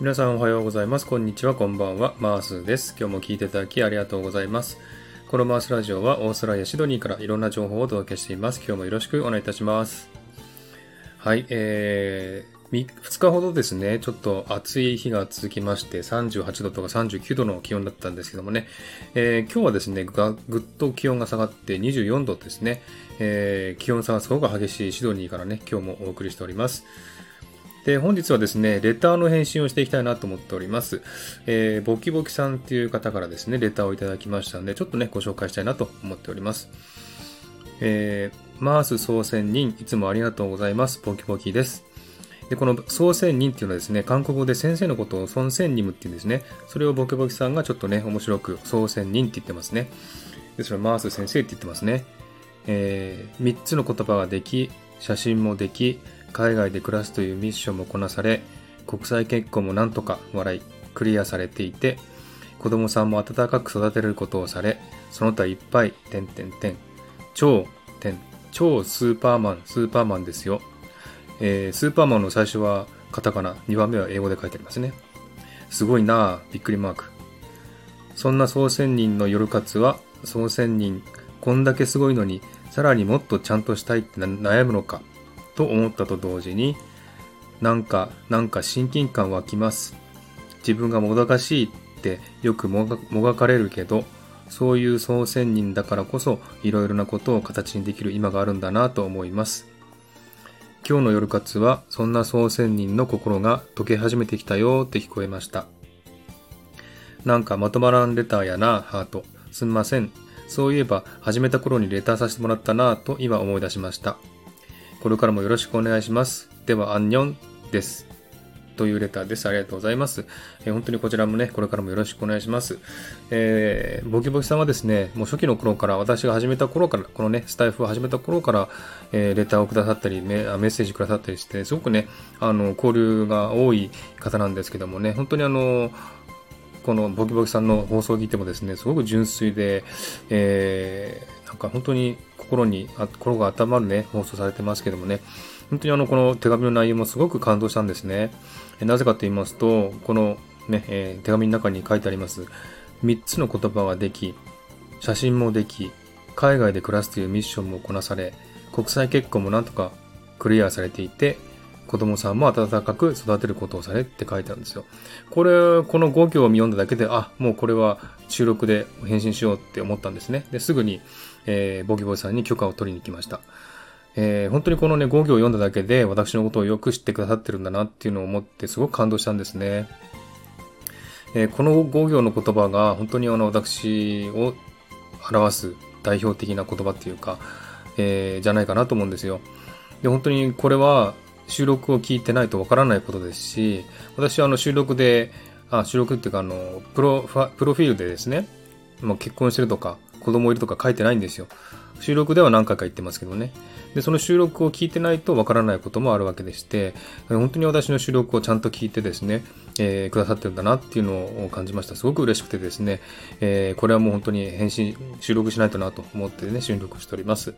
皆さんおはようございます。こんにちは、こんばんは。マースです。今日も聞いていただきありがとうございます。このマースラジオはオーストラリア・シドニーからいろんな情報をお届けしています。今日もよろしくお願いいたします。はい、えー、2日ほどですね、ちょっと暑い日が続きまして、38度とか39度の気温だったんですけどもね、えー、今日はですねぐっと気温が下がって24度ですね、えー、気温差がすごく激しいシドニーからね、今日もお送りしております。で、本日はですね、レターの返信をしていきたいなと思っております。えー、ボキボキさんっていう方からですね、レターをいただきましたので、ちょっとね、ご紹介したいなと思っております。えー、マース総選人、いつもありがとうございます。ボキボキです。で、この総選人っていうのはですね、韓国語で先生のことを孫仙人って言うんですね。それをボキボキさんがちょっとね、面白く総選人って言ってますね。で、それマース先生って言ってますね。えー、3つの言葉ができ、写真もでき、海外で暮らすというミッションもこなされ、国際結婚もなんとか笑い、クリアされていて、子供さんも温かく育てることをされ、その他いっぱい、点点点、超、点、超スーパーマン、スーパーマンですよ。えー、スーパーマンの最初はカタカナ、2番目は英語で書いてありますね。すごいなぁ、びっくりマーク。そんな総選人の夜活は、総選人、こんだけすごいのに、さらにもっとちゃんとしたいって悩むのか。と思ったと同時に、なんか、なんか親近感湧きます。自分がもどかしいってよくもがかれるけど、そういう総選人だからこそ、いろいろなことを形にできる今があるんだなと思います。今日の夜活は、そんな総選人の心が溶け始めてきたよって聞こえました。なんかまとまらんレターやな、ハート。すんません。そういえば、始めた頃にレターさせてもらったなと今思い出しました。これからもよろしくお願いします。では、アンニョンです。というレターです。ありがとうございます。えー、本当にこちらもね、これからもよろしくお願いします。えー、ボキボキさんはですね、もう初期の頃から、私が始めた頃から、このね、スタイフを始めた頃から、えー、レターをくださったりメ、ッセージくださったりして、すごくね、あの、交流が多い方なんですけどもね、本当にあの、このボキボキさんの放送を聞いてもですね、すごく純粋で、えー、なんか本当に心に、心が温まるね、放送されてますけどもね、本当にあの、この手紙の内容もすごく感動したんですね。えなぜかと言いますと、このね、えー、手紙の中に書いてあります、3つの言葉ができ、写真もでき、海外で暮らすというミッションもこなされ、国際結婚もなんとかクリアされていて、子供さんも温かく育てることをされって書いてあるんですよ。これ、この5行を読んだだけで、あ、もうこれは収録で返信しようって思ったんですね。で、すぐに、えー、ボキボキさんに許可を取りに来ました。えー、本当にこのね、5行を読んだだけで私のことをよく知ってくださってるんだなっていうのを思ってすごく感動したんですね。えー、この5行の言葉が本当にあの私を表す代表的な言葉っていうか、えー、じゃないかなと思うんですよ。で、本当にこれは収録を聞いてないとわからないことですし、私はあの収録で、あ収録っていうかあのプロプロフィールでですね、まあ、結婚してるとか子供いるとか書いてないんですよ。収録では何回か言ってますけどね。で、その収録を聞いてないとわからないこともあるわけでして、本当に私の収録をちゃんと聞いてですね、えー、くださってるんだなっていうのを感じました。すごく嬉しくてですね、えー、これはもう本当に返信、収録しないとなと思ってね、収録しております。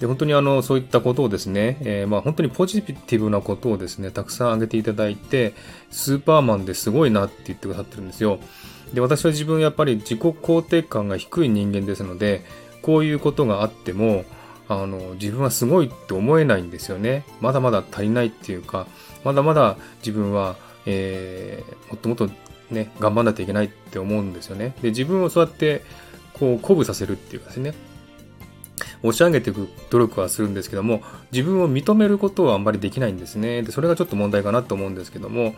で、本当にあの、そういったことをですね、えー、まあ本当にポジティブなことをですね、たくさん挙げていただいて、スーパーマンですごいなって言ってくださってるんですよ。で、私は自分やっぱり自己肯定感が低い人間ですので、こういうことがあっても、あの、自分はすごいって思えないんですよね。まだまだ足りないっていうか、まだまだ自分は、えー、もっともっとね、頑張んないといけないって思うんですよね。で、自分をそうやって、こう、鼓舞させるっていうかですね、押し上げていく努力はするんですけども、自分を認めることはあんまりできないんですね。で、それがちょっと問題かなと思うんですけども、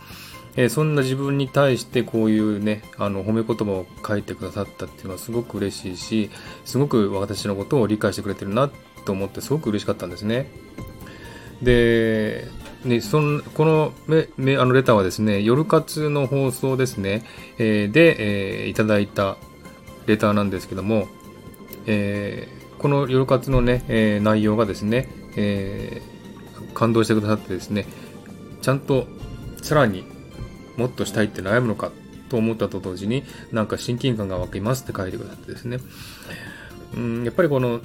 えー、そんな自分に対してこういうね、あの、褒め言葉を書いてくださったっていうのはすごく嬉しいし、すごく私のことを理解してくれてるなと思ってすごく嬉しかったんですね。で、ね、そのこのめめあのレターはですね、夜活の放送ですね、えー、で、えー、いただいたレターなんですけども、え、この夜活のね、えー、内容がですね、えー、感動してくださってですね、ちゃんとさらにもっとしたいって悩むのかと思ったと同時に、なんか親近感が湧きますって書いてくださってですね。うん、やっぱりこの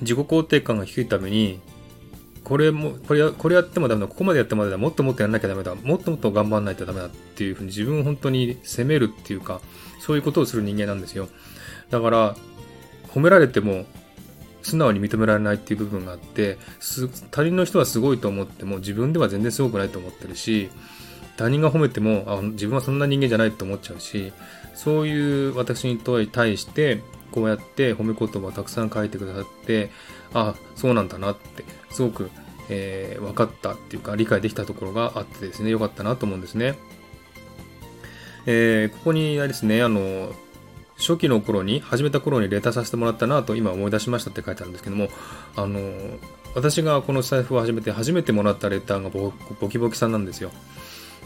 自己肯定感が低いために、これも、これや、これやってもダメだ、ここまでやってもダメだ、もっともっとやんなきゃダメだ、もっともっと頑張んないとダメだっていうふうに自分を本当に責めるっていうか、そういうことをする人間なんですよ。だから、褒められても素直に認められないっていう部分があって他人の人はすごいと思っても自分では全然すごくないと思ってるし他人が褒めてもあ自分はそんな人間じゃないと思っちゃうしそういう私に対してこうやって褒め言葉をたくさん書いてくださってあそうなんだなってすごく、えー、分かったっていうか理解できたところがあってですねよかったなと思うんですね。えー、ここにあれですねあの初期の頃に、始めた頃にレターさせてもらったなと今思い出しましたって書いてあるんですけども、あの、私がこの財布を始めて初めてもらったレターがボボキボキさんなんですよ。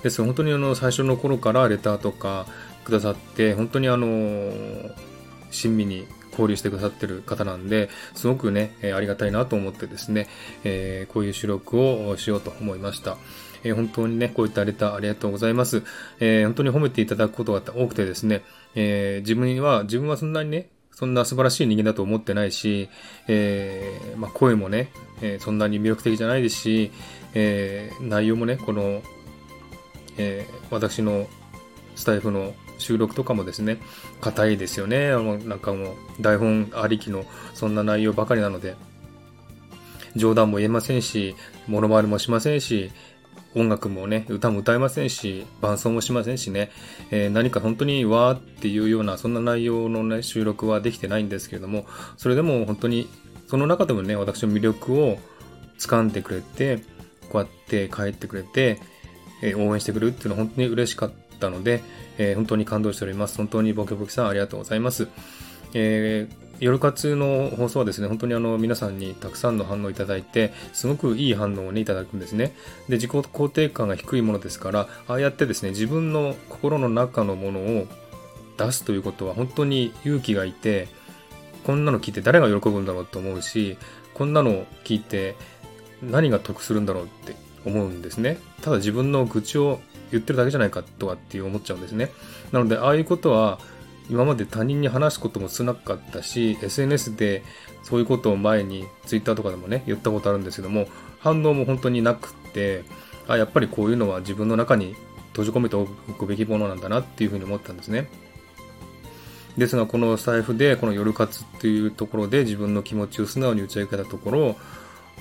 です本当にあの最初の頃からレターとかくださって、本当にあの、親身に交流してくださってる方なんで、すごくね、え、ありがたいなと思ってですね、えー、こういう収録をしようと思いました。えー、本当にね、こういったレターありがとうございます。え本当に褒めていただくことが多くてですね、え自分は、自分はそんなにね、そんな素晴らしい人間だと思ってないし、えまあ、声もね、えそんなに魅力的じゃないですし、え内容もね、この、え私のスタイフの収録とかもですね、硬いですよね。あの、なんかもう、台本ありきの、そんな内容ばかりなので、冗談も言えませんし、モノマネもしませんし、音楽もね、歌も歌えませんし、伴奏もしませんしね、えー、何か本当にわーっていうような、そんな内容のね、収録はできてないんですけれども、それでも本当に、その中でもね、私の魅力を掴んでくれて、こうやって帰ってくれて、えー、応援してくれるっていうのは本当に嬉しかったので、えー、本当に感動しております。本当にボケボケさんありがとうございます。えー、夜活の放送はですね、本当にあの皆さんにたくさんの反応いただいて、すごくいい反応をね、いただくんですね。で、自己肯定感が低いものですから、ああやってですね、自分の心の中のものを出すということは本当に勇気がいて、こんなの聞いて誰が喜ぶんだろうと思うし、こんなの聞いて何が得するんだろうって思うんですね。ただ自分の愚痴を言ってるだけじゃないかとかって思っちゃうんですね。なので、ああいうことは今まで他人に話すことも少なかったし、SNS でそういうことを前に Twitter とかでもね、言ったことあるんですけども、反応も本当になくって、あ、やっぱりこういうのは自分の中に閉じ込めておくべきものなんだなっていうふうに思ったんですね。ですが、この財布で、この夜活っていうところで自分の気持ちを素直に打ち明けたところ、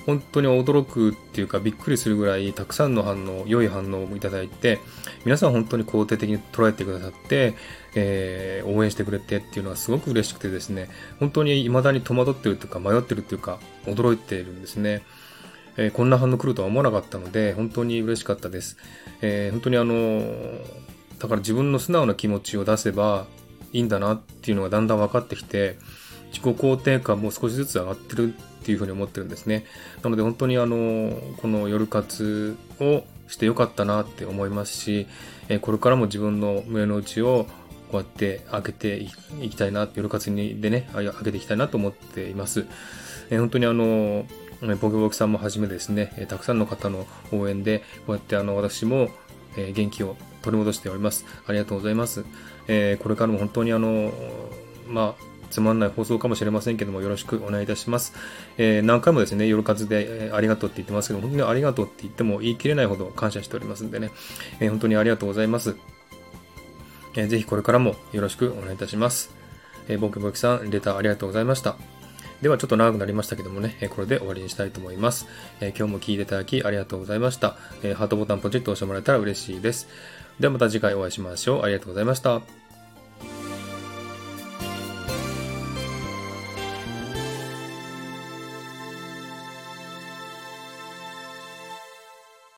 本当に驚くっていうかびっくりするぐらいたくさんの反応、良い反応をいただいて、皆さん本当に肯定的に捉えてくださって、えー、応援してくれてっていうのはすごく嬉しくてですね、本当に未だに戸惑ってるというか迷ってるというか驚いているんですね。えー、こんな反応来るとは思わなかったので、本当に嬉しかったです。えー、本当にあの、だから自分の素直な気持ちを出せばいいんだなっていうのがだんだん分かってきて、自己肯定感も少しずつ上がってるっていうふうに思ってるんですね。なので本当にあの、この夜活をしてよかったなって思いますし、えこれからも自分の胸の内をこうやって開けていきたいな、夜活にでね、開けていきたいなと思っています。え本当にあの、ボケボケさんもはじめですね、たくさんの方の応援で、こうやってあの、私も元気を取り戻しております。ありがとうございます。えこれからも本当にあの、まあ、つまんない放送かもしれませんけども、よろしくお願いいたします。えー、何回もですね、夜活で、えー、ありがとうって言ってますけど、本当にありがとうって言っても言い切れないほど感謝しておりますんでね、えー、本当にありがとうございます。えー、ぜひこれからもよろしくお願いいたします。えー、ボキボキさん、レターありがとうございました。ではちょっと長くなりましたけどもね、これで終わりにしたいと思います。え今日も聞いていただきありがとうございました。えハートボタンポチッと押してもらえたら嬉しいです。ではまた次回お会いしましょう。ありがとうございました。